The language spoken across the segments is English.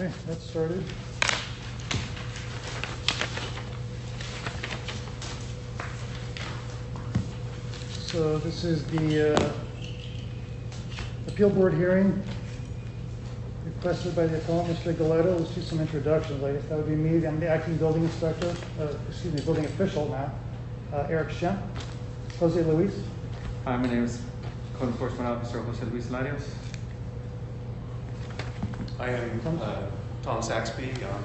Okay, that started. So this is the uh, appeal board hearing requested by the appellant, Mr. Galeto. Let's do some introductions. I guess that would be me. I'm the acting building inspector, uh, excuse me, building official now. Uh, Eric Shemp, Jose Luis. Hi, my name is Code Enforcement Officer Jose Luis Larios. I am uh, Tom Saxby, I'm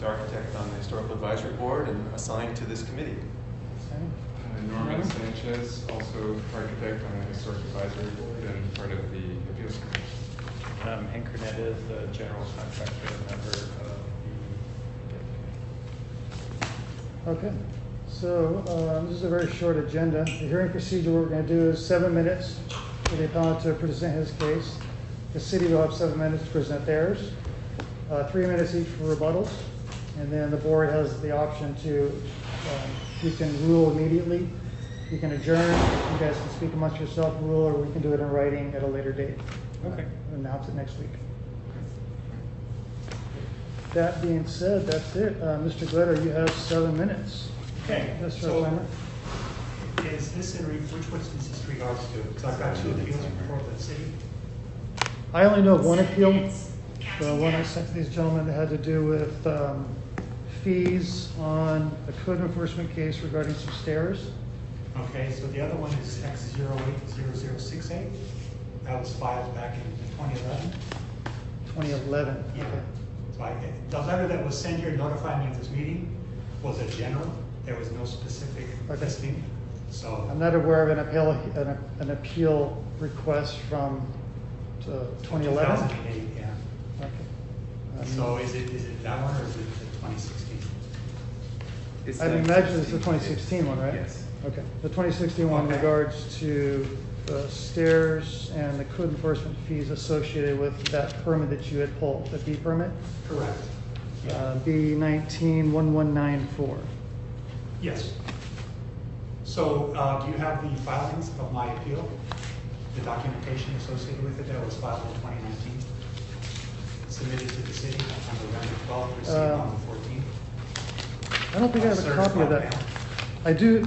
the architect on the Historical Advisory Board and assigned to this committee. Same. Uh, Norman Sanchez, also architect on the Historic Advisory Board and part of the Appeals Committee. Um, Hank Hernandez, the general contractor, member of the. Okay, so um, this is a very short agenda. The hearing procedure, what we're going to do is seven minutes for the appellant to present his case. The city will have seven minutes to present theirs, uh, three minutes each for rebuttals. And then the board has the option to, um, you can rule immediately, you can adjourn, you guys can speak amongst yourself, rule, or we can do it in writing at a later date. Okay. Announce it next week. That being said, that's it. Uh, Mr. Glitter, you have seven minutes. Okay, Mr. so Clemmer? is this in, re- which one's is this regards to? Because I've got two appeals before the city. I only know of one appeal, the one I sent to these gentlemen that had to do with um, fees on a code enforcement case regarding some stairs. Okay, so the other one is X zero eight zero zero six eight. That was filed back in twenty eleven. 2011. Yeah. Okay. So the letter that was sent here notifying me of this meeting was a general. There was no specific Okay. listing. So. I'm not aware of an appeal, an an appeal request from uh, 2011. 2008, yeah. Okay. Um, So is it, is it that one or is it the twenty sixteen? It's I the- imagine it's the 2016 one, right? Yes. Okay, the 2016 one Okay. regards to the stairs and the code enforcement fees associated with that permit that you had pulled, the B permit, Correct. uh, B 191194. Yes. So, uh, do you have the filings of my appeal? The documentation associated with it that was filed in twenty nineteen? Submitted to the city on November twelfth, received on Um, the fourteenth? I don't think I have a copy of that. I do,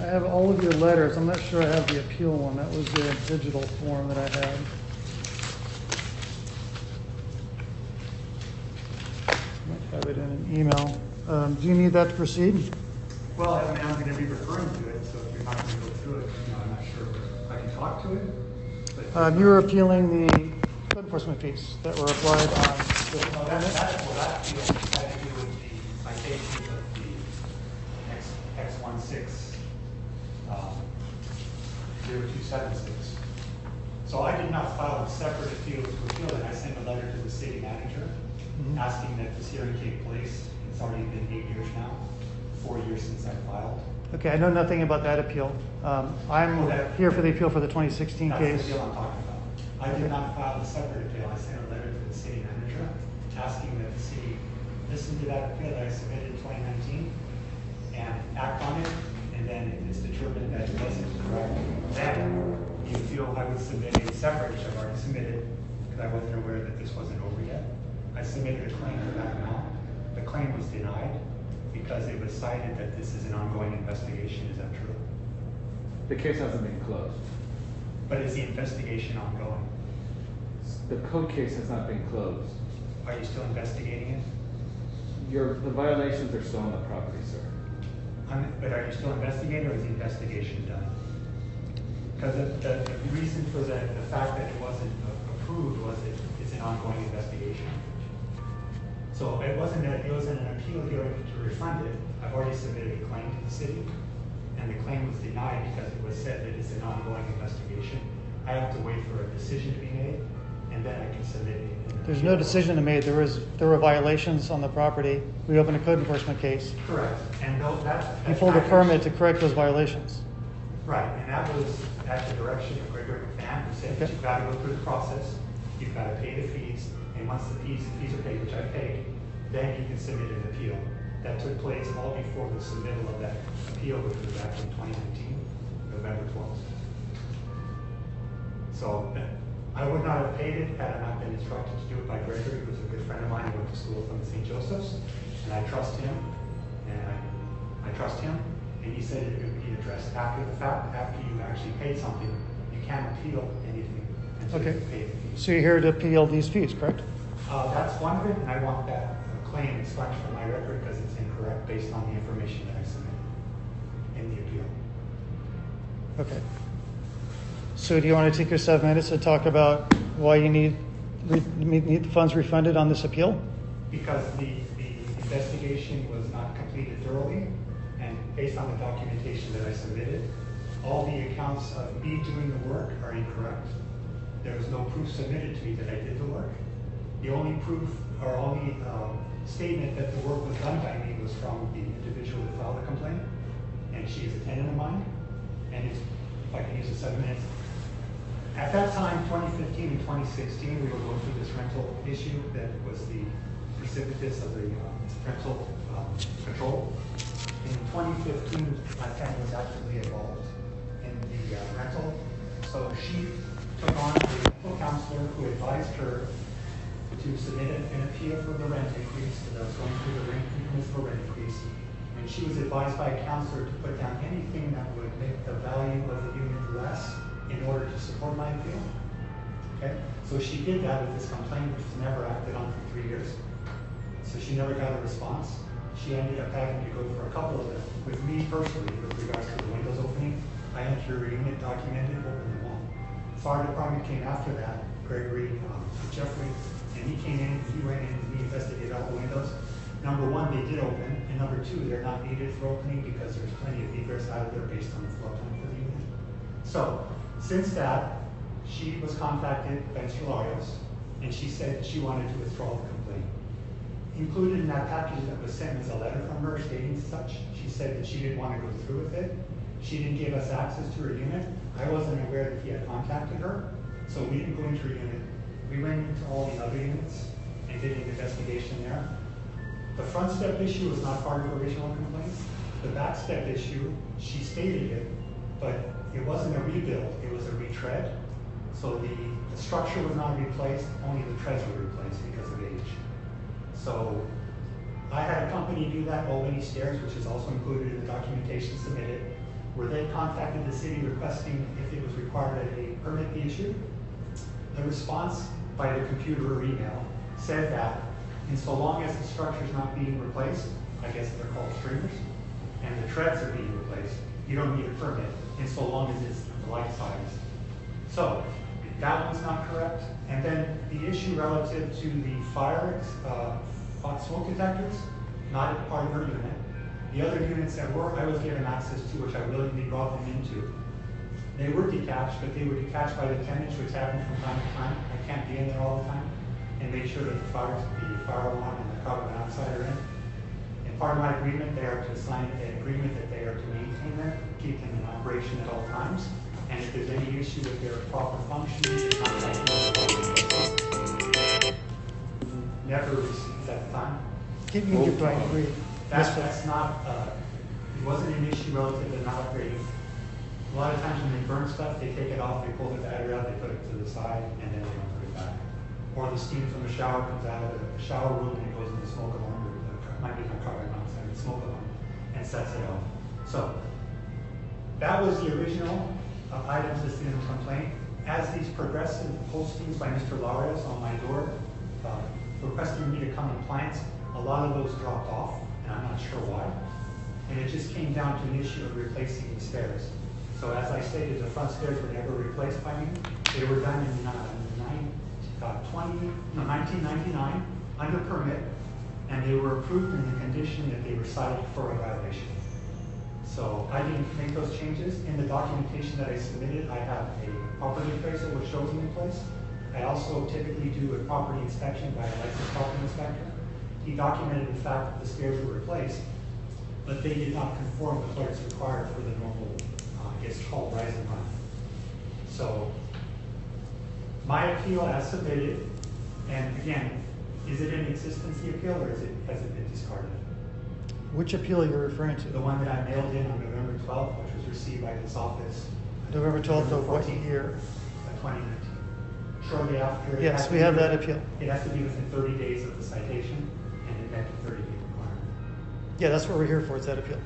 I have all of your letters, I'm not sure I have the appeal one, that was the digital form that I had. I might have it in an email. Um, Do you need that to proceed? Well, I mean, I'm gonna be referring to it, so if you're not gonna go through it, you know, I'm not sure, I can talk to it. but- Um, You were appealing the code enforcement fees that were applied on Well, the that, that, well, that appeal had to do with the citation of the X, X one six, um, zero two seven six. So I did not file a separate appeal to appeal it, I sent a letter to the city manager Mhm. asking that this hearing take place. It's already been eight years now, four years since I filed. Okay, I know nothing about that appeal. Um, I'm that- here for the appeal for the 2016 That's the case. appeal I'm talking about. I did not file a separate appeal, I sent a letter to the city manager asking that the city listen to that appeal that I submitted in twenty nineteen and act on it, and then if it's determined that it wasn't correct, then you feel I would submit a separate, which I've already submitted, because I wasn't aware that this wasn't over yet. I submitted a claim for that amount. The claim was denied because it was cited that this is an ongoing investigation, is that true? The case hasn't been closed. But is the investigation ongoing? The code case has not been closed. Are you still investigating it? Your, the violations are still on the property, sir. But are you still investigating or is the investigation done? Because the, the, the reason for the, the fact that it wasn't approved was it, it's an ongoing investigation. So it wasn't, a- it wasn't an appeal hearing to refund it. I've already submitted a claim to the city, and the claim was denied because it was said that it's an ongoing investigation. I have to wait for a decision to be made, and then I can submit it. There's no decision to be made. There was, there were violations on the property. We opened a code enforcement case. Correct, and though that. You pulled a permit to correct those violations. Right, and that was at the direction of Gregory McFadden, who said that Okay. you've got to go through the process, you've got to pay the fees, and once the fees, fees are paid, which I paid, then you can submit an appeal. That took place all before the submittal of that appeal, which was back in twenty nineteen, November twelfth. So, uh, I would not have paid it had I not been instructed to do it by Gregory, who's a good friend of mine, who went to school from St. Joseph's. And I trust him, and I, I trust him. And he said it would be addressed after the fact, after you actually paid something. You can't appeal anything until Okay. you pay the fee. So you're here to appeal these fees, correct? Uh, that's one of it, and I want that claim expunged from my record because it's incorrect based on the information that I submitted in the appeal. Okay. So do you want to take your seven minutes to talk about why you need, re- need the funds refunded on this appeal? Because the, the investigation was not completed thoroughly, and based on the documentation that I submitted, all the accounts of me doing the work are incorrect. There was no proof submitted to me that I did the work. The only proof, or only, um, statement that the work was done by me was from the individual that filed the complaint, and she is a tenant of mine, and if I can use the seven minutes, at that time, 2015 and 2016, we were going through this rental issue that was the precipitous of the um, rental um, control. In 2015, my tenant was actively involved in the uh, rental. So she took on a legal counselor who advised her to submit an appeal for the rent increase, that was going through the rent increase rent increase. And she was advised by a counselor to put down anything that would make the value of the unit less in order to support my appeal. Okay, so she did that with this complaint, which was never acted on for three years. So she never got a response. She ended up having to go for a couple of them, with me personally, with regards to the windows opening. I entered her unit, documented. Fire department came after that, Gregory, um, Jeffrey, and he came in, he went in, and he investigated all the windows. Number one, they did open, and number two, they're not needed for opening because there's plenty of egress out of there based on the floor plan for the unit. So, since that, she was contacted by Mr. Larios, and she said that she wanted to withdraw the complaint. Included in that package that was sent was a letter from her stating such. She said that she didn't want to go through with it. She didn't give us access to her unit. I wasn't aware that he had contacted her, so we didn't go into her unit. We went into all the other units and did an investigation there. The front step issue was not part of the original complaint. The back step issue, she stated it, but it wasn't a rebuild, it was a retread. So the, the structure was not replaced, only the treads were replaced because of age. So I had a company do that, Albany Stairs, which is also included in the documentation submitted, where they contacted the city requesting if it was required that a permit be issued. The response by the computer or email said that, in so long as the structure is not being replaced, I guess they're called stringers, and the treads are being replaced, you don't need a permit, in so long as it's the light size. So, that one's not correct. And then the issue relative to the fire, uh, smoke detectors, not part of her unit. The other units that were, I was given access to, which I willingly brought them into. They were detached, but they were detached by the tenants, which happened from time to time. I can't be in there all the time and make sure that the fire, the fire alarm and the carbon monoxide are in. And part of my agreement, they are to sign an agreement that they are to maintain them, keep them in operation at all times. And if there's any issue with their proper functioning, they contact me. Never received that the time. Keep me keep going, agree. That's, not, uh, it wasn't an issue relative to not upgrading. A lot of times when they burn stuff, they take it off, they pull the battery out, they put it to the side, and then they don't put it back. Or the steam from the shower comes out of the shower room and it goes in the smoke alarm, or the, might be not carbon monoxide, the smoke alarm, and sets it off. So, that was the original uh, items listed in the complaint. As these progressive postings by Mr. Larios on my door, uh, requesting me to come in compliance, a lot of those dropped off, and I'm not sure why. And it just came down to an issue of replacing the stairs. So as I stated, the front stairs were never replaced by me. They were done in, uh, uh, twenty, no, nineteen ninety-nine, under permit, and they were approved in the condition that they were cited for a violation. So I didn't make those changes. In the documentation that I submitted, I have a property appraisal which shows them in place. I also typically do a property inspection by a licensed property inspector. He documented the fact that the stairs were replaced, but they did not conform with what is required for the normal, uh, I guess called rise and run. So my appeal as submitted, and again, is it in existence, the appeal, or is it, has it been discarded? Which appeal are you referring to? The one that I mailed in on November twelfth, which was received by this office. November 12th of what 14th, year? uh, 2019. shortly after. it Yes, has to we be have that within- appeal. It has to be within thirty days of the citation, and it met the thirty day requirement. Yeah, that's what we're here for, is that appeal.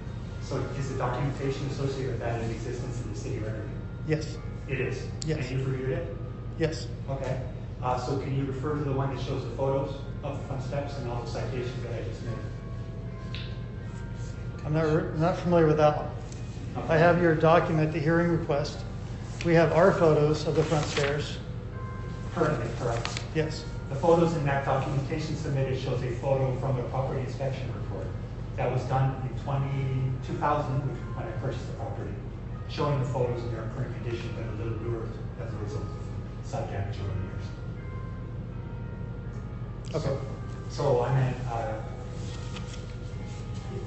So is the documentation associated with that in existence in the city record? Yes, It is? Yes. And you've reviewed it? yes. Okay, uh, so can you refer to the one that shows the photos of the front steps and all the citations that I just made? I'm not, re- not familiar with that one. I have your document, the hearing request. We have our photos of the front stairs. Currently, correct. Yes, The photos in that documentation submitted shows a photo from the property inspection report. That was done in 20 2000, when I purchased the property, showing the photos in their current condition, but a little newer as a result of site damage over the years. Okay. So I mean, uh,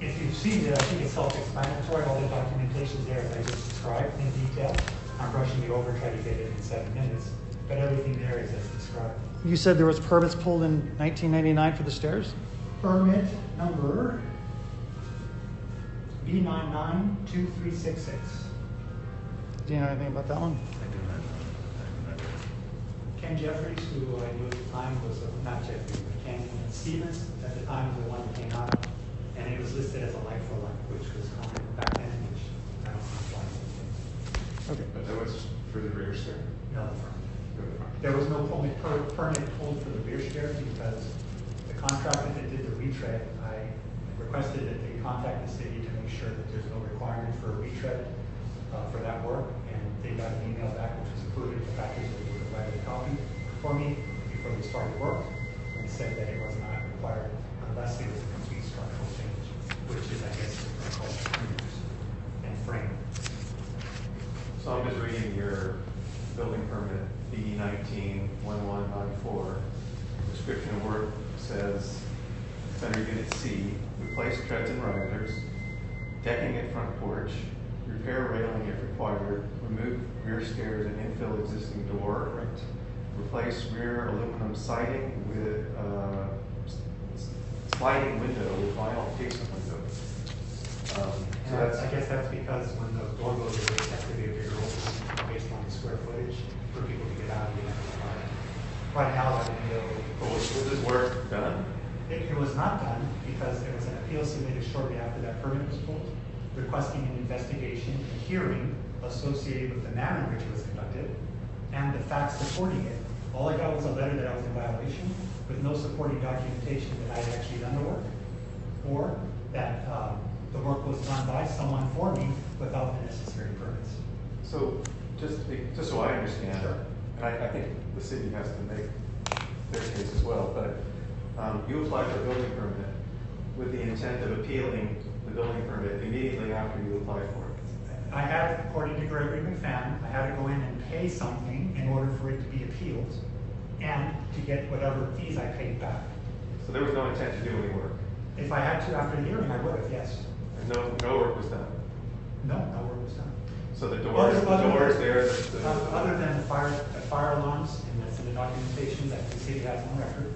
if you've seen it, I think it's self-explanatory, all the documentation there as I just described in detail. I'm brushing it over, trying to get it in seven minutes, but everything there is as described. You said there was permits pulled in 1999 for the stairs? Permit number B nine nine two three six six. Do you know anything about that one? I do not know. Ken Jeffries, who I knew at the time was, not Jeffries, but Ken Stevens, at the time was the one that came out, and it was listed as a like for like, which was common back then, which I don't know why. Okay. But that was for the rear stair? No, There was no permit, per- permit pulled for the rear stair because the contractor that did the retread, I requested that they contact the city to make sure that there's no requirement for a retread uh, for that work, and they got an email back, which was included in the package that they provided a copy for me before they started work, and said that it was not required unless it was a complete structural change, which is, I guess, called framers and frame. So I'm just reading your building permit, B nineteen one one nine four. Description of work says, center unit C, replace treads and risers, decking at front porch, repair railing if required, remove rear stairs and infill existing door. Replace rear aluminum siding with, uh, sliding window with vinyl casement window. Um, So that's. I guess that's because when the door goes away, it has to be a bigger opening based on the square footage for people to get out of the outside. Right now, that window, But was, was this work done? it, it was not done because there was an appeal submitted shortly after that permit was pulled, requesting an investigation and hearing associated with the manner in which it was conducted and the facts supporting it. All I got was a letter that I was in violation with no supporting documentation that I had actually done the work or that, um, the work was done by someone for me without the necessary permits. So, just, to be- just so I understand, Sure. and I, I think the city has to make their case as well, but, um, you applied for a building permit with the intent of appealing the building permit immediately after you applied for it. I had, according to Gregory McFadden, I had to go in and pay something in order for it to be appealed and to get whatever fees I paid back. So there was no intent to do any work, If I had to after the hearing, I would have, yes. and no, no work was done. No, no work was done. So the doors, Other- the other than- doors there, the- the. Uh, Other than fire, fire alarms, and that's in the documentation that the city has on record,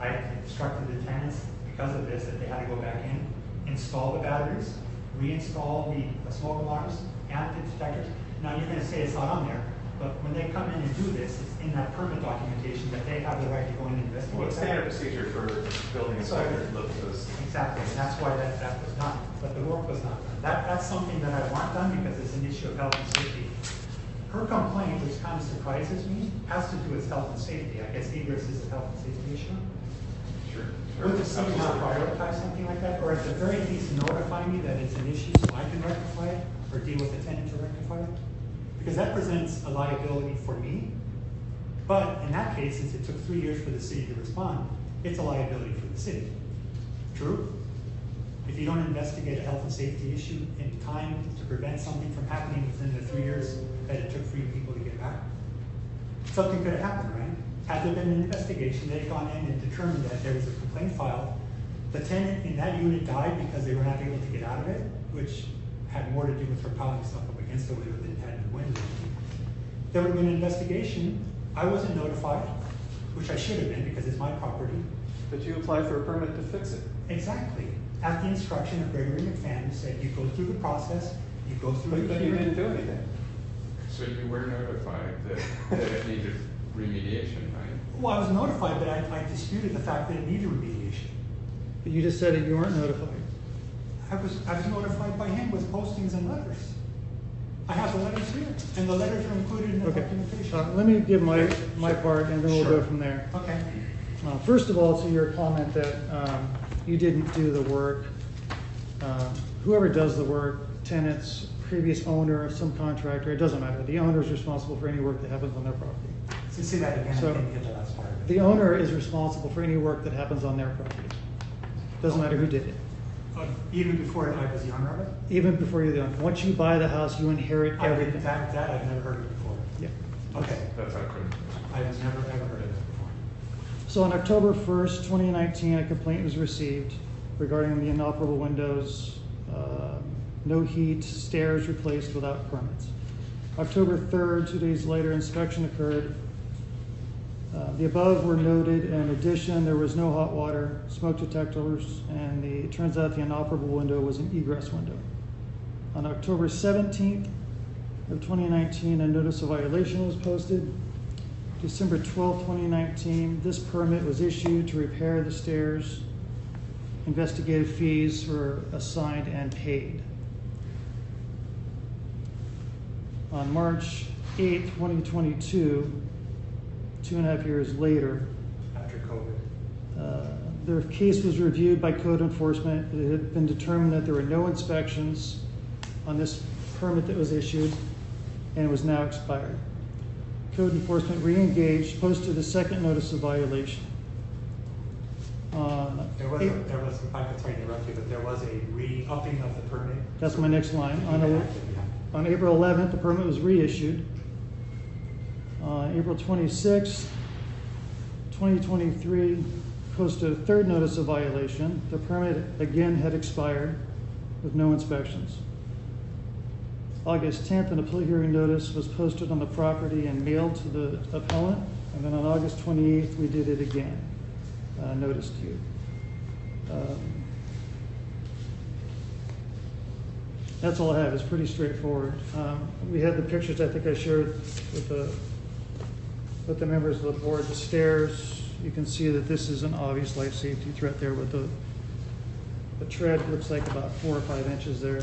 I instructed the tenants, because of this, that they had to go back in, install the batteries, reinstall the smoke alarms and the detectors. Now, you're gonna say it's not on there, but when they come in and do this, it's in that permit documentation that they have the right to go in and investigate. What's that. standard procedure for building inspectors to look at this? Exactly, and that's why that, that was done, but the work was not done. That, that's something that I want done because it's an issue of health and safety. Her complaint, which kind of surprises me, has to do with health and safety. I guess egress is a health and safety issue. Sure. Would the city not prioritize something like that, or at the very least notify me that it's an issue so I can rectify it, or deal with the tenant to rectify it? Because that presents a liability for me, but in that case, since it took three years for the city to respond, it's a liability for the city. True? If you don't investigate a health and safety issue in time to prevent something from happening within the three years that it took for you people to get back, something could have happened, right? Had there been an investigation, they'd gone in and determined that there was a complaint filed, the tenant in that unit died because they were not able to get out of it, which had more to do with her piling stuff up against the window than it had the window. There would have been an investigation, I wasn't notified, which I should have been because it's my property. But you applied for a permit to fix it. Exactly. At the instruction of Gregory McFadden, who said you go through the process, you go through. But the but you didn't do anything. So you were notified that, that it needed remediation, right? Well, I was notified, but I, I disputed the fact that it needed remediation. But you just said that you weren't notified. I was, I was notified by him with postings and letters. I have the letters here, and the letters are included in the Okay, documentation. uh, let me give my, my part and then we'll go from there. Okay. Uh, First of all, to your comment that um, you didn't do the work, uh, whoever does the work, tenants, previous owner, some contractor, it doesn't matter. The owner is responsible for any work that happens on their property. So say that again, I So- didn't get the last part of it. The owner is responsible for any work that happens on their property. Doesn't matter who did it, Uh, Even before I was the owner of it? even before you're the owner. Once you buy the house, you inherit I didn't, everything. that, that I've never heard of before. Yeah. Okay, That's accurate. I've never, ever heard of it before. So on October 1st, 2019, a complaint was received regarding the inoperable windows, um, no heat, stairs replaced without permits. October 3rd, two days later, inspection occurred. Uh, The above were noted. In addition, there was no hot water, smoke detectors, and the, it turns out the inoperable window was an egress window. On October 17th of 2019, a notice of violation was posted. December 12, 2019, this permit was issued to repair the stairs. Investigative fees were assigned and paid. On March 8, 2022, two and a half years later, After COVID. uh, their case was reviewed by code enforcement. It had been determined that there were no inspections on this permit that was issued, and it was now expired. Code enforcement re-engaged, posted a second notice of violation. On There was, a- there was, if I could sorry to interrupt you, but there was a re-upping of the permit. That's my next line. On, a- on April 11th, the permit was reissued. On April 26th, 2023, posted a third notice of violation. The permit again had expired with no inspections. August 10th, an appeal hearing notice was posted on the property and mailed to the appellant. And then on August 28th, we did it again, uh, notice to you. Um, That's all I have, it's pretty straightforward. Um, We had the pictures I think I shared with the, with the members of the board, the stairs. You can see that this is an obvious life safety threat there with the, the tread looks like about four or five inches there.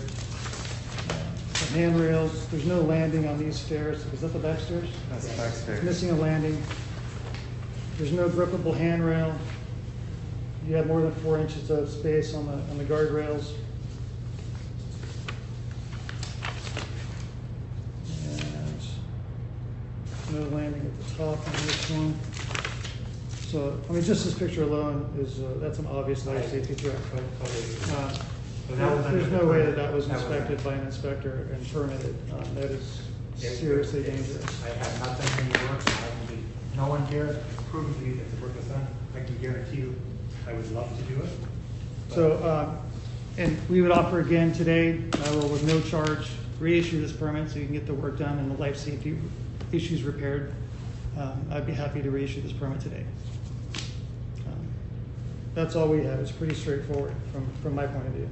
Handrails, there's no landing on these stairs, is that the back stairs? That's the back It's stairs. missing a landing. There's no grippable handrail. You have more than four inches of space on the, on the guardrails. And no landing at the top on this one. So, I mean, just this picture alone is, uh, that's an obvious life safety threat. Uh, So that was under There's no way that that was inspected by an inspector and permitted. Um, That is seriously dangerous. I have not done any work, I will be, no one here proving to you that the work was done. I can guarantee you, I would love to do it. So, um, and we would offer again today, I will with no charge, reissue this permit so you can get the work done and the life safety issues repaired. Um, I'd be happy to reissue this permit today. That's all we have. It's pretty straightforward from, from my point of view.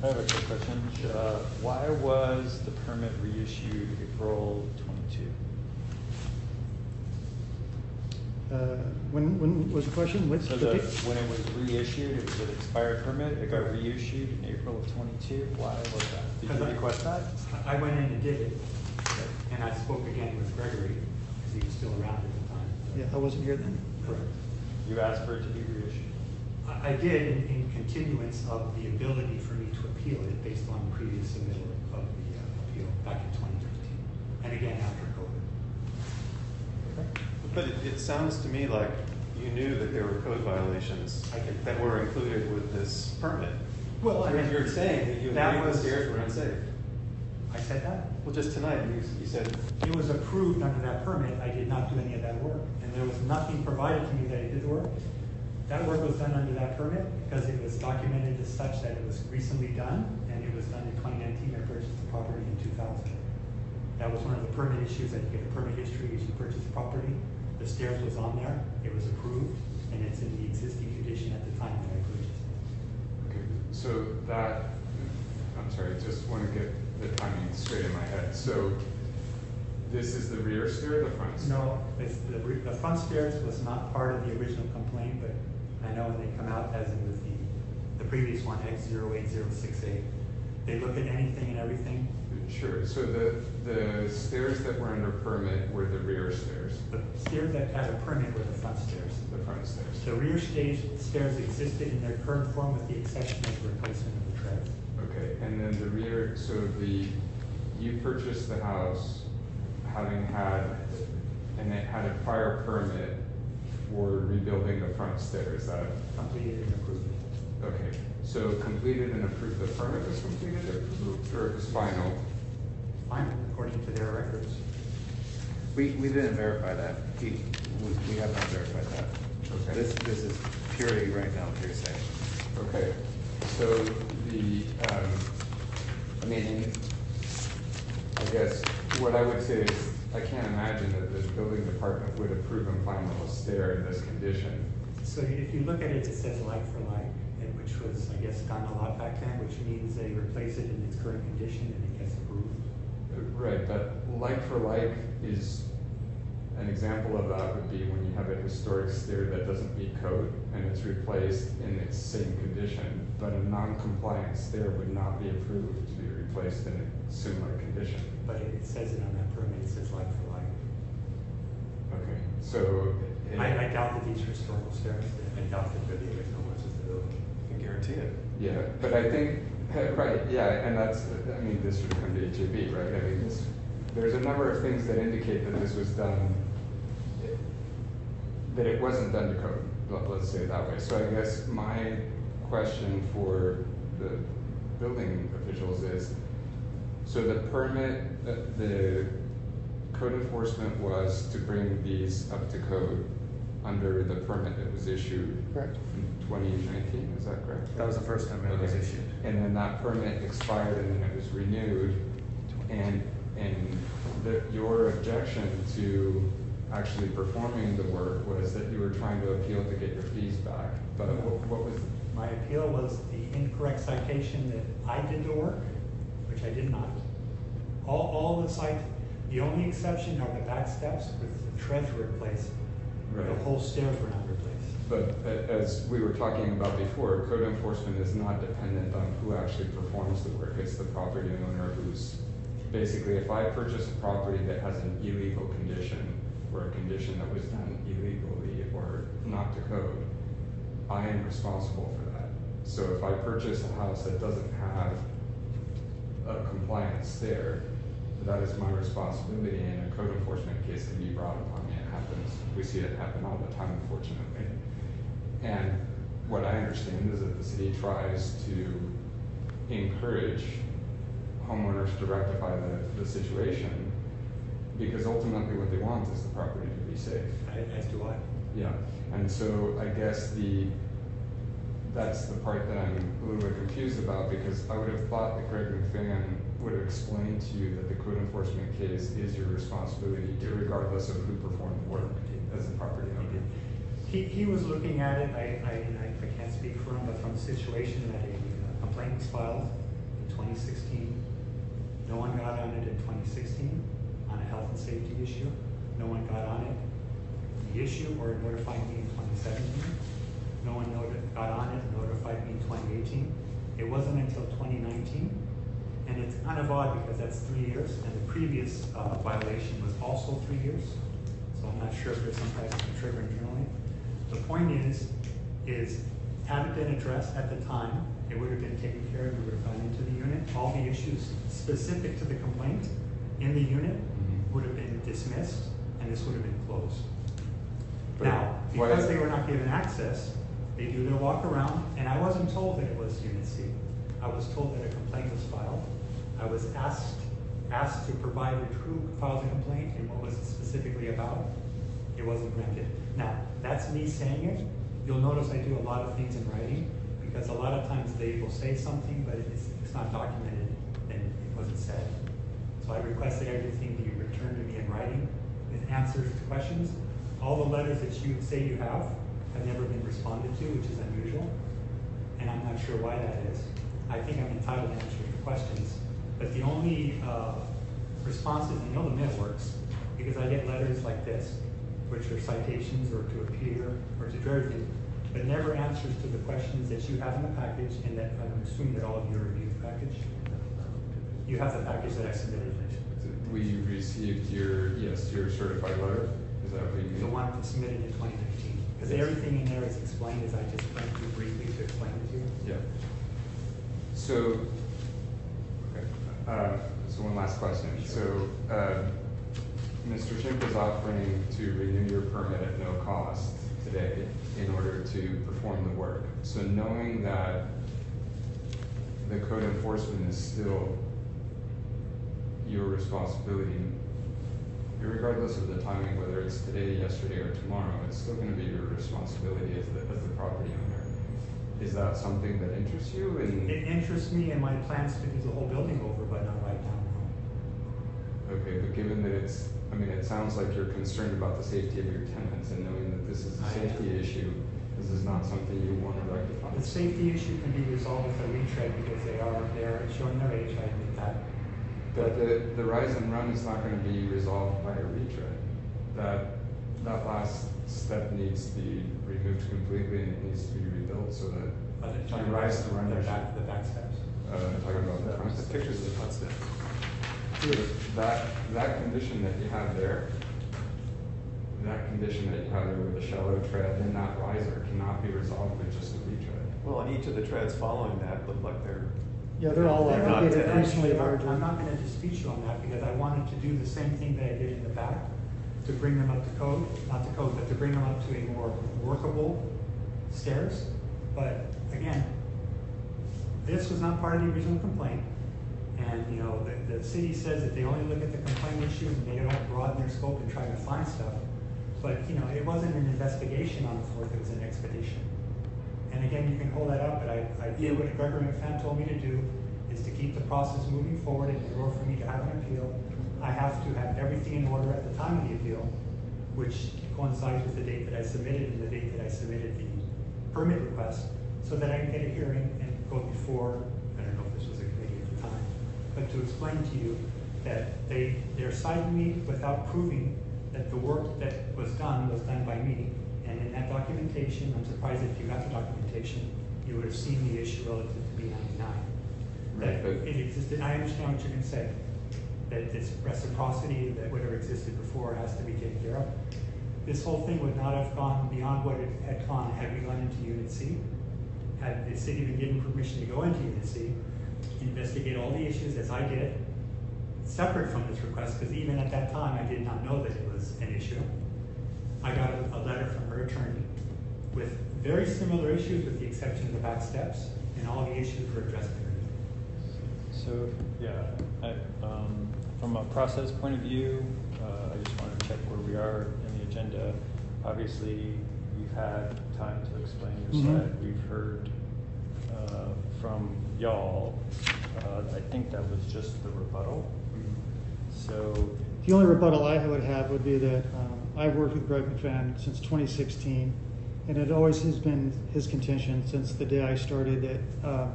I have a quick question. Uh, Why was the permit reissued April twenty-two? Uh, When, when was the question? What's So the the, when it was reissued, it was an expired permit, it got reissued in April of twenty-two, why was that? Did Because you I- request that? I went in and did it, and I spoke again with Gregory, because he was still around at the time. Yeah, I wasn't here then. Correct. You asked for it to be reissued? I, I did in, in continuance of the ability for me to appeal it based on previous submittal of the uh, appeal back in twenty fifteen, and again after COVID. But it, it sounds to me like you knew that there were code violations I did. that were included with this permit. Well, I You're, mean, you're saying that you that agreed the was- stairs were unsafe. I said that? Well, just tonight, you, you said, It was approved under that permit, I did not do any of that work, and there was nothing provided to me that I did work. That work was done under that permit, because it was documented as such that it was recently done, and it was done in twenty nineteen, I purchased the property in two thousand. That was one of the permit issues, that you get a permit history as you purchase the property. The stairs was on there, it was approved, and it's in the existing condition at the time that I purchased it. Okay, so that, I'm sorry, just want to get the timing straight in my head. So this is the rear stair or the front stair? No, it's, the, re- the front stairs was not part of the original complaint, but I know when they come out, as in with the, the previous one, X zero eight zero six eight, they look at anything and everything. Sure, so the, the stairs that were under permit were the rear stairs, The stairs that had a permit were the front stairs. the front stairs. The rear stage stairs existed in their current form with the exception of the replacement of. Okay, and then the rear, so the, you purchased the house having had, and it had a prior permit for rebuilding the front stairs, that, Completed and approved. okay. So completed and approved, the permit was completed or approved, or it was final? Fine, according to their records. We, we didn't verify that. We, we we have not verified that. Okay. This, this is purely right now hearsay. Okay, so the, um, I mean, I guess, what I would say is, I can't imagine that the building department would approve and final a stair in this condition. So if you look at it, it says like for like, and which was, I guess, done a lot back then, which means they replace it in its current condition and it gets approved. Right, but like for like is, an example of that would be when you have a historic stair that doesn't meet code and it's replaced in its same condition, but a non-compliant stair would not be approved to be replaced in a similar condition. But it says it on that permit, it says like for like. Okay, so. it- I, I doubt that these are historical stairs, I doubt that they're the original ones of the building. I can guarantee it. Yeah, but I think, right, yeah, and that's, I mean, this should come to HAB, right? I mean, this, there's a number of things that indicate that this was done, that it wasn't done to code, let- let's say it that way. So I guess my question for the building officials is, so the permit, uh, the code enforcement was to bring these up to code under the permit that was issued Correct. in twenty nineteen, is that correct? That was the first time it was Okay. issued. And then that permit expired and then it was renewed. And, and the, your objection to actually performing the work was that you were trying to appeal to get your fees back. But what, what was, My appeal was the incorrect citation that I did the work, which I did not. All, all the site, the only exception are the back steps with the treads were replaced. The whole stairs were not replaced. but as we were talking about before, code enforcement is not dependent on who actually performs the work. It's the property owner who's, basically, if I purchase a property that has an illegal condition, or a condition that was done illegally or not to code, I am responsible for that. So if I purchase a house that doesn't have a compliant stair, that is my responsibility and a code enforcement case can be brought upon me. It happens, we see it happen all the time unfortunately. And what I understand is that the city tries to encourage homeowners to rectify the, the situation because ultimately what they want is the property to be safe. As do I. Yeah, and so I guess the, that's the part that I'm a little bit confused about, because I would have thought that Greg McFadden would have explained to you that the code enforcement case is your responsibility regardless of who performed the work as a property owner. He, he was looking at it, I, I, I can't speak for him, but from the situation that a uh, complaint was filed in twenty sixteen. No one got on it in twenty sixteen on a health and safety issue. No one got on it, the issue or notified me in twenty seventeen. No one got on it, and notified me in twenty eighteen. It wasn't until twenty nineteen. And it's kind of odd because that's three years and the previous, uh, violation was also three years. So I'm not sure if there's some type of trigger internally. The point is, is had it been addressed at the time, it would have been taken care of, we would have gone into the unit. All the issues specific to the complaint in the unit Mhm. would have been dismissed and this would have been closed. But Now, why- because they were not given access, they do their walk around, and I wasn't told that it was Unit C. I was told that a complaint was filed. I was asked, asked to provide who filed the complaint and what was it specifically about. It wasn't granted. Now, that's me saying it. You'll notice I do a lot of things in writing, because a lot of times they will say something, but it's, it's not documented, and it wasn't said. So I request that everything be returned to me in writing with answers to questions. All the letters that you say you have have never been responded to, which is unusual, and I'm not sure why that is. I think I'm entitled to answer your questions, but the only, uh, responses, I know the mail works, because I get letters like this, which are citations or to appear or to do everything, but never answers to the questions that you have in the package and that I'm assuming that all of you review the package. You have the package that I submitted, We received your, yes, your certified letter, is that what you mean? the one that's submitted in twenty nineteen. Because Yes. everything in there is explained as I just went through briefly to explain it to you. Yeah. So, okay, uh, so one last question. So, uh, Mr. Schick is offering to renew your permit at no cost today in order to perform the work. So knowing that the code enforcement is still your responsibility, regardless of the timing, whether it's today, yesterday, or tomorrow, it's still gonna be your responsibility as the, as the property owner. Is that something that interests you and? It interests me and my plans to do the whole building over, but not right now, no. Okay, but given that it's, I mean, it sounds like you're concerned about the safety of your tenants and knowing that this is a I am. safety issue, this is not something you wanna rectify. The safety issue can be resolved with a retread because they are, they are showing their age, I admit that. But the, the rise and run is not gonna be resolved by a retread. That, that last step needs to be removed completely and it needs to be rebuilt so that But it's you rise to run the your. back, the back steps. Uh, I'm talking about the front The steps. pictures of the front steps. That, that condition that you have there, that condition that you have there with the shallow tread and that riser cannot be resolved with just a retread. Well, and each of the treads following that look like they're, Yeah, they're all uh, They're not located dead. increasingly I'm larger. I'm not gonna dispute you on that because I wanted to do the same thing that I did in the back, to bring them up to code, not to code, but to bring them up to a more workable stairs. But again, this was not part of the original complaint. And, you know, the, the city says that they only look at the complaint issue and they don't broaden their scope and try to find stuff. But, you know, it wasn't an investigation on the fourth, it was an expedition. And again, you can hold that up, but I, I what Gregory McFadden told me to do, is to keep the process moving forward, and in order for me to have an appeal, I have to have everything in order at the time of the appeal, which coincides with the date that I submitted and the date that I submitted the permit request, so that I can get a hearing and go before, I don't know if this was a committee at the time, but to explain to you that they, they're citing me without proving that the work that was done was done by me. And in that documentation, I'm surprised if you got the documentation, you would have seen the issue relative to B ninety-nine. Right, That but- it existed, I understand what you're gonna say, that this reciprocity, that whatever existed before has to be taken care of. This whole thing would not have gone beyond what it had gone had we gone into Unit C. Had the city been given permission to go into Unit C, investigate all the issues as I did, separate from this request, because even at that time, I did not know that it was an issue. I got a, a letter from her attorney with very similar issues with the exception of the back steps, and all the issues were addressed there. So, yeah, I, um, from a process point of view, uh, I just want to check where we are in the agenda. Obviously, we've had time to explain your Mhm. side. We've heard, uh, from y'all. Uh, I think that was just the rebuttal. So, The only rebuttal I would have would be that um, I've worked with Greg McFadden since 2016, and it always has been his contention since the day I started that uh,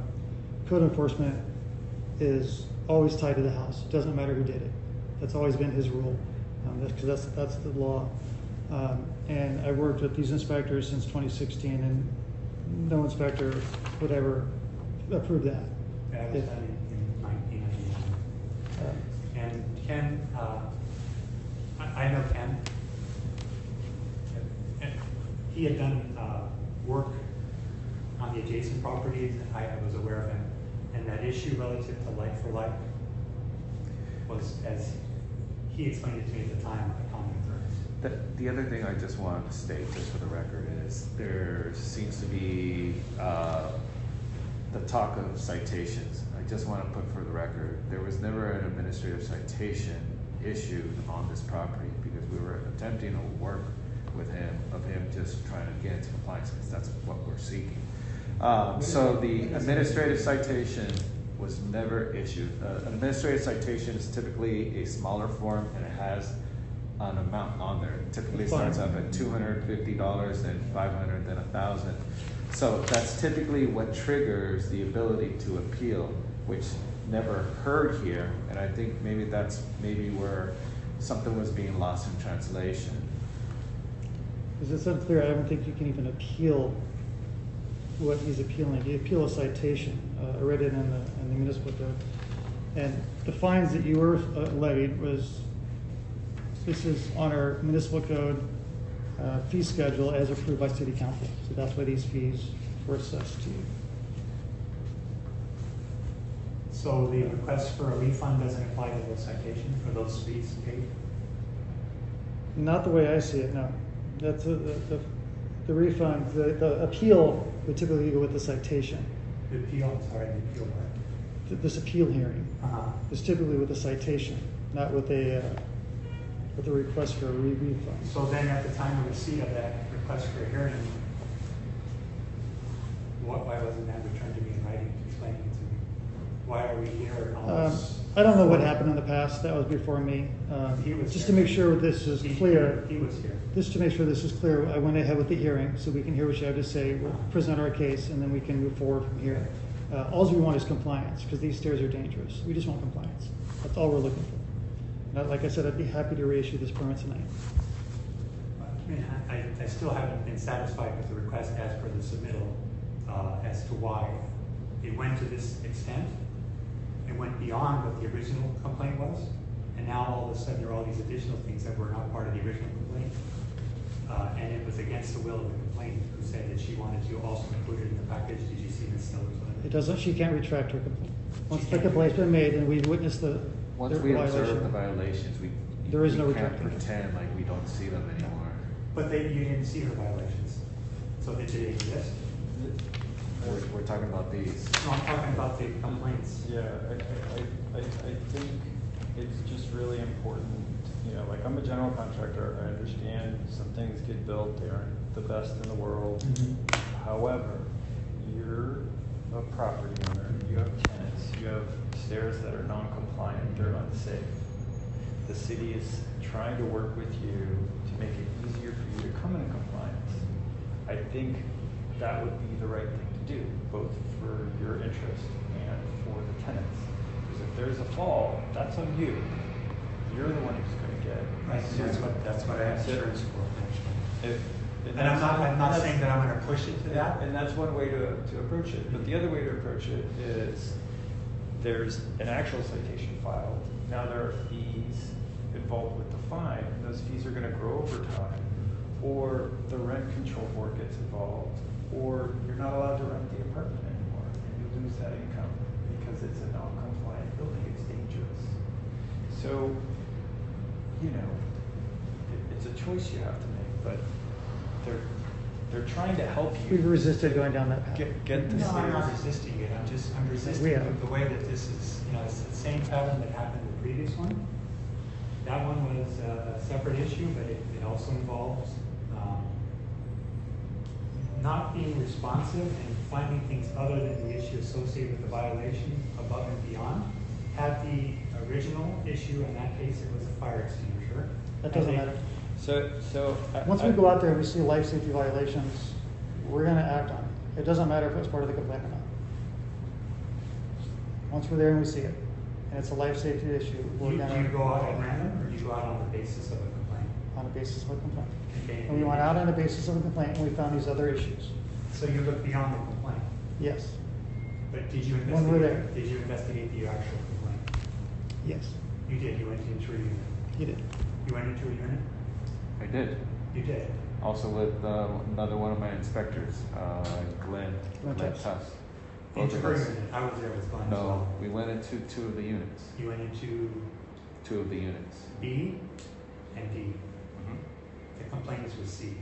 code enforcement is always tied to the house. It doesn't matter who did it. That's always been his rule, um, that's, because that's, that's the law. Um, And I've worked with these inspectors since 2016, and no inspector would ever approve that. That was If- in, in nineteen ninety-nine. uh, And Ken, uh, I, I know Ken. He had done, uh, work on the adjacent properties, and I was aware of him. And that issue relative to like for like was, as he explained it to me at the time, a common occurrence. The, the other thing I just want to state, just for the record, is there seems to be, uh, the talk of citations. I just want to put for the record, there was never an administrative citation issued on this property because we were attempting to work with him, of him just trying to get into compliance, because that's what we're seeking. Um, so the administrative citation was never issued. Uh, an administrative citation is typically a smaller form and it has an amount on there. Typically starts off at two hundred fifty dollars, then five hundred, then a thousand. So that's typically what triggers the ability to appeal, which never occurred here, and I think maybe that's maybe where something was being lost in translation. Because it's unclear, I don't think you can even appeal what he's appealing. You appeal a citation. Uh, I read it in the, in the municipal code. And the fines that you were uh, levied was, this is on our municipal code uh, fee schedule as approved by city council. So that's why these fees were assessed to you. So the request for a refund doesn't apply to those citations for those fees paid? Not the way I see it, no. That's, a- the, the, refund, the, the appeal would typically go with the citation. The appeal, sorry, the appeal part. Th- This appeal hearing Uh-huh. is typically with a citation, not with a, uh, with a request for a re- refund. So then at the time of receipt of that request for a hearing, what, why wasn't that returned to me in writing, explaining to me? Why are we here Um? I don't know what happened in the past, that was before me. Um, He was Just to here. make sure this is He- clear, He was here. just to make sure this is clear, I went ahead with the hearing, so we can hear what you have to say, we'll present our case, and then we can move forward from here. Uh, Alls we want is compliance, because these stairs are dangerous. We just want compliance. That's all we're looking for. Now, Like I said, I'd be happy to reissue this permit tonight. I mean, I, I still haven't been satisfied with the request as per the submittal, uh, as to why it went to this extent. It went beyond what the original complaint was, and now all of a sudden there are all these additional things that were not part of the original complaint. Uh, and it was against the will of the complainant, who said that she wanted to also include it in the package. Did you see Ms. Stiller's letter? It doesn't, she can't retract her complaint. Once the complaint's been made and we've witnessed the Once the we observe violation. the violations, we There is we no can't retracting pretend like we don't see them anymore. But they, you didn't see her violations, so did they exist? We're, we're talking about these. No, I'm talking about the complaints. Yeah, I, I, I, I I think it's just really important, you know, like I'm a general contractor, I understand some things get built, they aren't the best in the world. Mhm. However, you're a property owner, you have tenants, you have stairs that are non-compliant, they're unsafe. The city is trying to work with you to make it easier for you to come into compliance. I think that would be the right thing to do, both for your interest and for the tenants. Because if there's a fall, that's on you. You're the one who's gonna get Right, that's what, that's what I have insurance for, actually. If- And I'm not, I'm not that's- saying that I'm gonna push it to that. and that's one way to, to approach it, but the other way to approach it is, there's an actual citation filed, now there are fees involved with the fine, those fees are gonna grow over time. Or the rent control board gets involved, or you're not allowed to rent the apartment anymore, and you lose that income, because it's a non-compliant building, it's dangerous. So, you know, it, it's a choice you have to make, but they're, they're trying to help you. We've resisted going down that path. Get, get the No, I'm not resisting it, I'm just, I'm resisting the- the way that this is, you know, it's the same pattern that happened in the previous one. That one was uh, a separate issue, but it, it also involves, not being responsive and finding things other than the issue associated with the violation above and beyond. Had the original issue, in that case, it was a fire extinguisher. That doesn't they- matter. So, so. I- Once we I- go out there and we see life safety violations, we're gonna act on it. It doesn't matter if it's part of the complaint or not. Once we're there and we see it, and it's a life safety issue, Do we're you, gonna. do you go out at random, or do you go out on the basis of a complaint? On the basis of a complaint. Okay. And we went out on the basis of a complaint and we found these other issues. So you looked beyond the complaint, Yes, but did you When we're there. investigate, did you investigate the actual complaint? yes, You did, you went into a unit. he did. You went into a unit? I did. You did. Also with uh, another one of my inspectors, uh, Glenn, Glenn Glenn Tuss. Tuss. Both Into of her us. unit, I was there with Glenn as No, well. we went into two of the units, You went into two of the units. B and D. The complaint is with C.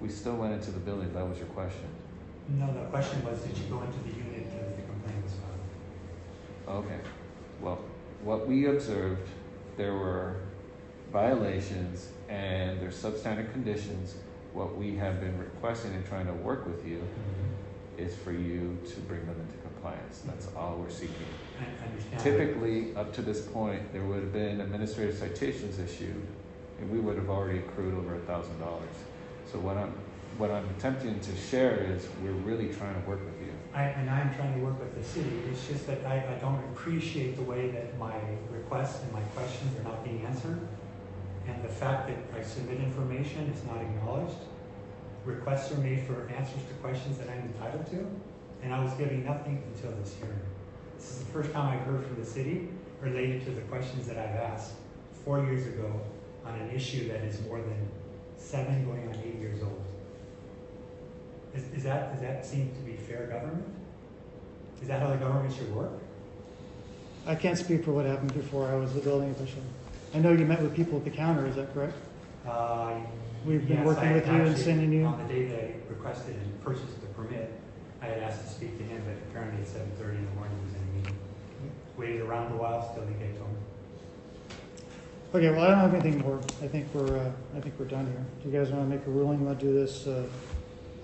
We still went into the building, that was your question. No, the question was, did you go into the unit that the complaint was filed? Okay, well, what we observed, there were violations and there's substandard conditions. What we have been requesting and trying to work with you mm-hmm. is for you to bring them into compliance. That's all we're seeking. I understand. Typically, up to this point, there would have been administrative citations issued, and we would have already accrued over a thousand dollars. So what I'm what I'm attempting to share is we're really trying to work with you. I, and I'm trying to work with the city, it's just that I, I don't appreciate the way that my requests and my questions are not being answered. And the fact that I submit information is not acknowledged. Requests are made for answers to questions that I'm entitled to, and I was getting nothing until this hearing. This is the first time I've heard from the city related to the questions that I've asked four years ago on an issue that is more than seven going on eight years old. Is, is that, does that seem to be fair government? Is that how the government should work? I can't speak for what happened before I was the building official. I know you met with people at the counter, is that correct? Uh, We've been yes, working I with you and actually, sending you- On the day that I requested and purchased the permit, I had asked to speak to him, but apparently at seven thirty in the morning he was in a meeting. Waited around a while, still didn't get to him. Okay, well, I don't have anything more. I think we're, uh, I think we're done here. Do you guys want to make a ruling? Want to do this, uh,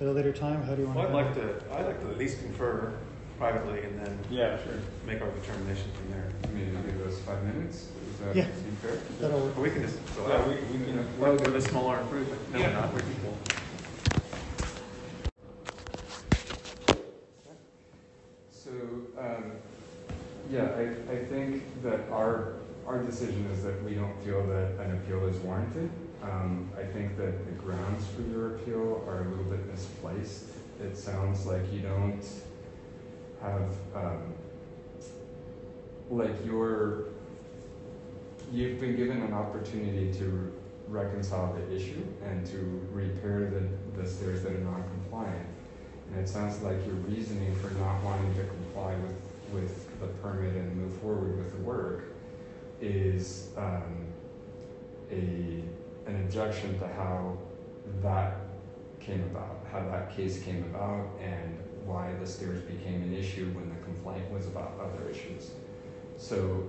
at a later time? How do you want Well, to? I'd like to, I'd like to at least confer privately and then Yeah, sure. make our determination from there. Maybe give us five minutes, does that Yeah. seem fair? That'll work. But we can just go Yeah, out. we, we can, Well, with a smaller improvement. No, Yeah. not, we're equal. So, um, yeah, I, I think that our, our decision is that we don't feel that an appeal is warranted. Um, I think that the grounds for your appeal are a little bit misplaced. It sounds like you don't have, um, like you're, you've been given an opportunity to reconcile the issue and to repair the, the stairs that are non-compliant. And it sounds like your reasoning for not wanting to comply with, with the permit and move forward with the work is um, a, an objection to how that came about, how that case came about, and why the stairs became an issue when the complaint was about other issues. So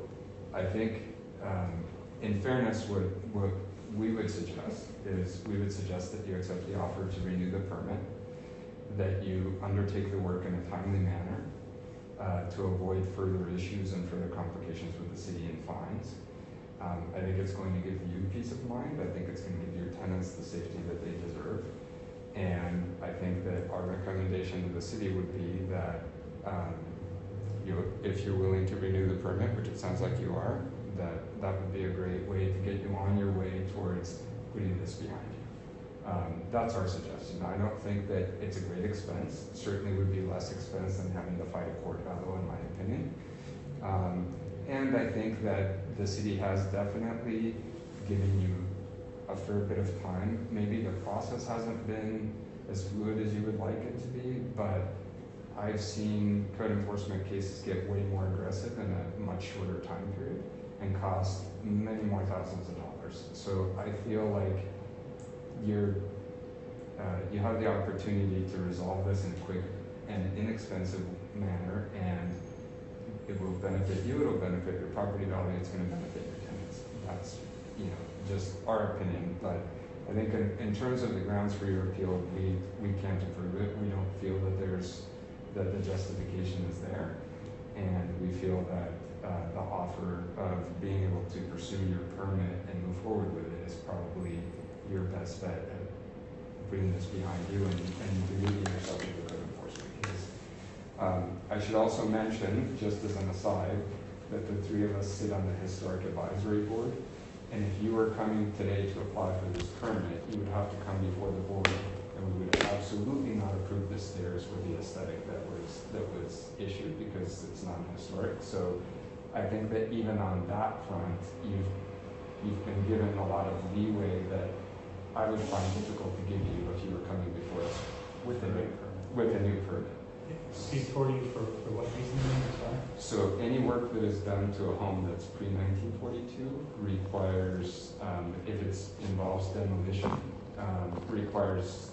I think, um, in fairness, what, what we would suggest is we would suggest that you accept the offer to renew the permit that you undertake the work in a timely manner uh, to avoid further issues and further complications with the city and fines. Um, I think it's going to give you peace of mind. I think it's going to give your tenants the safety that they deserve. And I think that our recommendation to the city would be that um, you, if you're willing to renew the permit, which it sounds like you are, that that would be a great way to get you on your way towards putting this behind you. Um, that's our suggestion. I don't think that it's a great expense. It certainly would be less expense than having to fight a court battle, in my opinion. Um, and I think that the city has definitely given you a fair bit of time. Maybe the process hasn't been as fluid as you would like it to be, but I've seen code enforcement cases get way more aggressive in a much shorter time period and cost many more thousands of dollars. So I feel like you're, uh, you have the opportunity to resolve this in a quick and inexpensive manner, and it will benefit you, it'll benefit your property value, it's gonna benefit your tenants. That's, you know, just our opinion, but I think in, in terms of the grounds for your appeal, we, we can't approve it. We don't feel that there's, that the justification is there. And we feel that, uh, the offer of being able to pursue your permit and move forward with it is probably your best bet at putting this behind you and, and relieving yourself of the code enforcement case. Um, I should also mention, just as an aside, that the three of us sit on the Historic Advisory Board. And if you were coming today to apply for this permit, you would have to come before the board and we would absolutely not approve the stairs with the aesthetic that was, that was issued because it's not historic. So I think that even on that front, you've, you've been given a lot of leeway that I would find difficult to give you if you were coming before us with a new, with a new permit. Speak for you for, for what reason, I'm sorry? So any work that is done to a home that's pre nineteen forty-two requires, um, if it involves demolition, um, requires,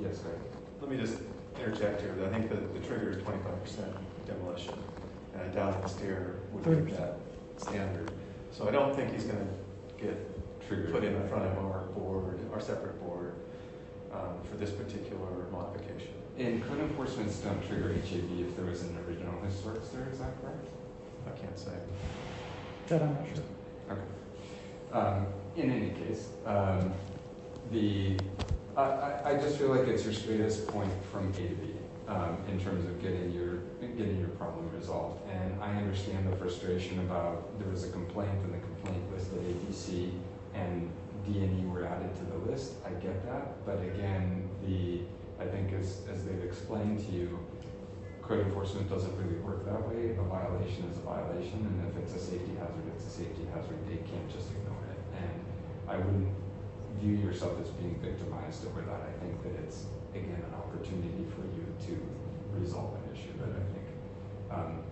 yes, go ahead. Let me just interject here. I think that the trigger is twenty-five percent demolition. And I doubt the stair would meet 30%. that standard. So I don't think he's gonna get Triggered. put in front of our board, our separate board, um, for this particular modification. And code enforcements don't trigger HAB if there was an original historic stair, is that correct? I can't say. That I'm not sure. Okay. Um, in any case, um, the, I, I, I just feel like it's your straightest point from A to B, um, in terms of getting your, getting your problem resolved. And I understand the frustration about, there was a complaint and the complaint was listed ABC and D and E were added to the list, I get that. But again, the, I think as, as they've explained to you, code enforcement doesn't really work that way. A violation is a violation, and if it's a safety hazard, it's a safety hazard. They can't just ignore it. And I wouldn't view yourself as being victimized over that. I think that it's, again, an opportunity for you to resolve an issue that I think um,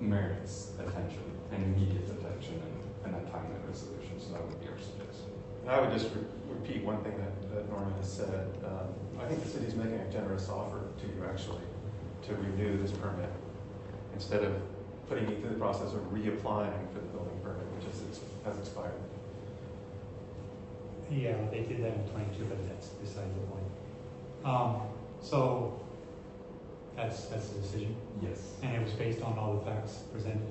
merits attention and immediate attention and, and a timely resolution. So that would be our suggestion. And I would just re- repeat one thing that, that Norman has said. Um, I think the city's making a generous offer to you actually, to renew this permit, instead of putting you through the process of reapplying for the building permit, which is, has expired. Yeah, they did that in twenty-two, but that's beside the point. Um, so, that's, that's the decision, Yes. and it was based on all the facts presented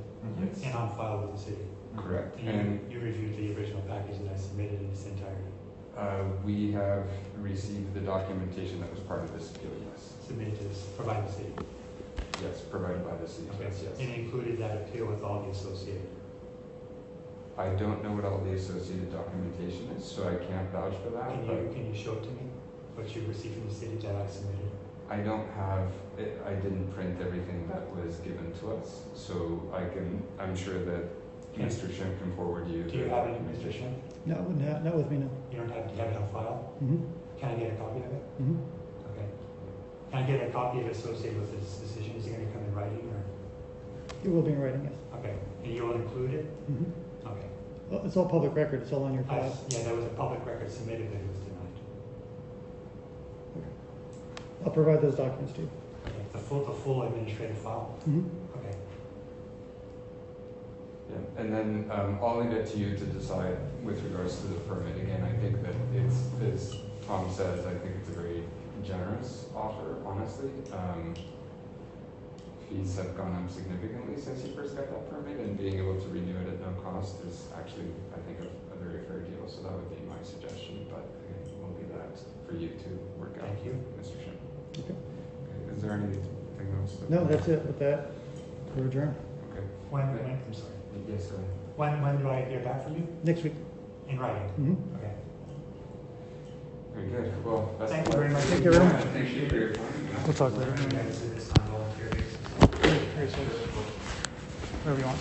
Yes. and on file with the city. Correct. And And you, you reviewed the original package that I submitted in its entirety, uh, we have received the documentation that was part of this appeal, yes. submitted to, this- provided the city. Yes, provided by the city, Okay. yes, yes. And included that appeal with all the associated. I don't know what all the associated documentation is, so I can't vouch for that, Can you, can you show it to me, what you received from the city that I submitted? I don't have, it- I didn't print everything that was given to us, so I can, I'm sure that. Mr. Shem can forward you. Do you have it, Mr. documentation. Shin? No, not, not with me, no. You don't have, do you have it on file? Mm-hmm, Can I get a copy of it? mm-hmm. Okay. Can I get a copy of it associated with this decision? Is it gonna come in writing or? It will be in writing, yes. Okay, and you will include it? Mm-hmm. Okay. Well, it's all public record, it's all on your I- file. Yeah, there was a public record submitted, that it was denied. Okay. I'll provide those documents to you. Okay, the full, the full administrative file? Mm-hmm. Okay. Yeah, and then um, I'll leave it to you to decide with regards to the permit. Again, I think that it's, as Tom says, I think it's a very generous offer, honestly. Um, Fees have gone up significantly since you first got that permit, and being able to renew it at no cost is actually, I think, a, a very fair deal. So that would be my suggestion, but again, we'll leave that for you to work out. Thank you. Mr. Shin. Okay. Okay, Is there anything else? that- No, that's it with that. We're adjourned. Okay. When, when, I'm sorry. Yes, go ahead. When, when do I hear back from you? Next week. In writing? Mm-hmm. Okay. Very good. Well, best Thank of you very much. Thank you very much. Thank you for your time. We'll talk later. You guys do this on volunteer basis? Wherever you want.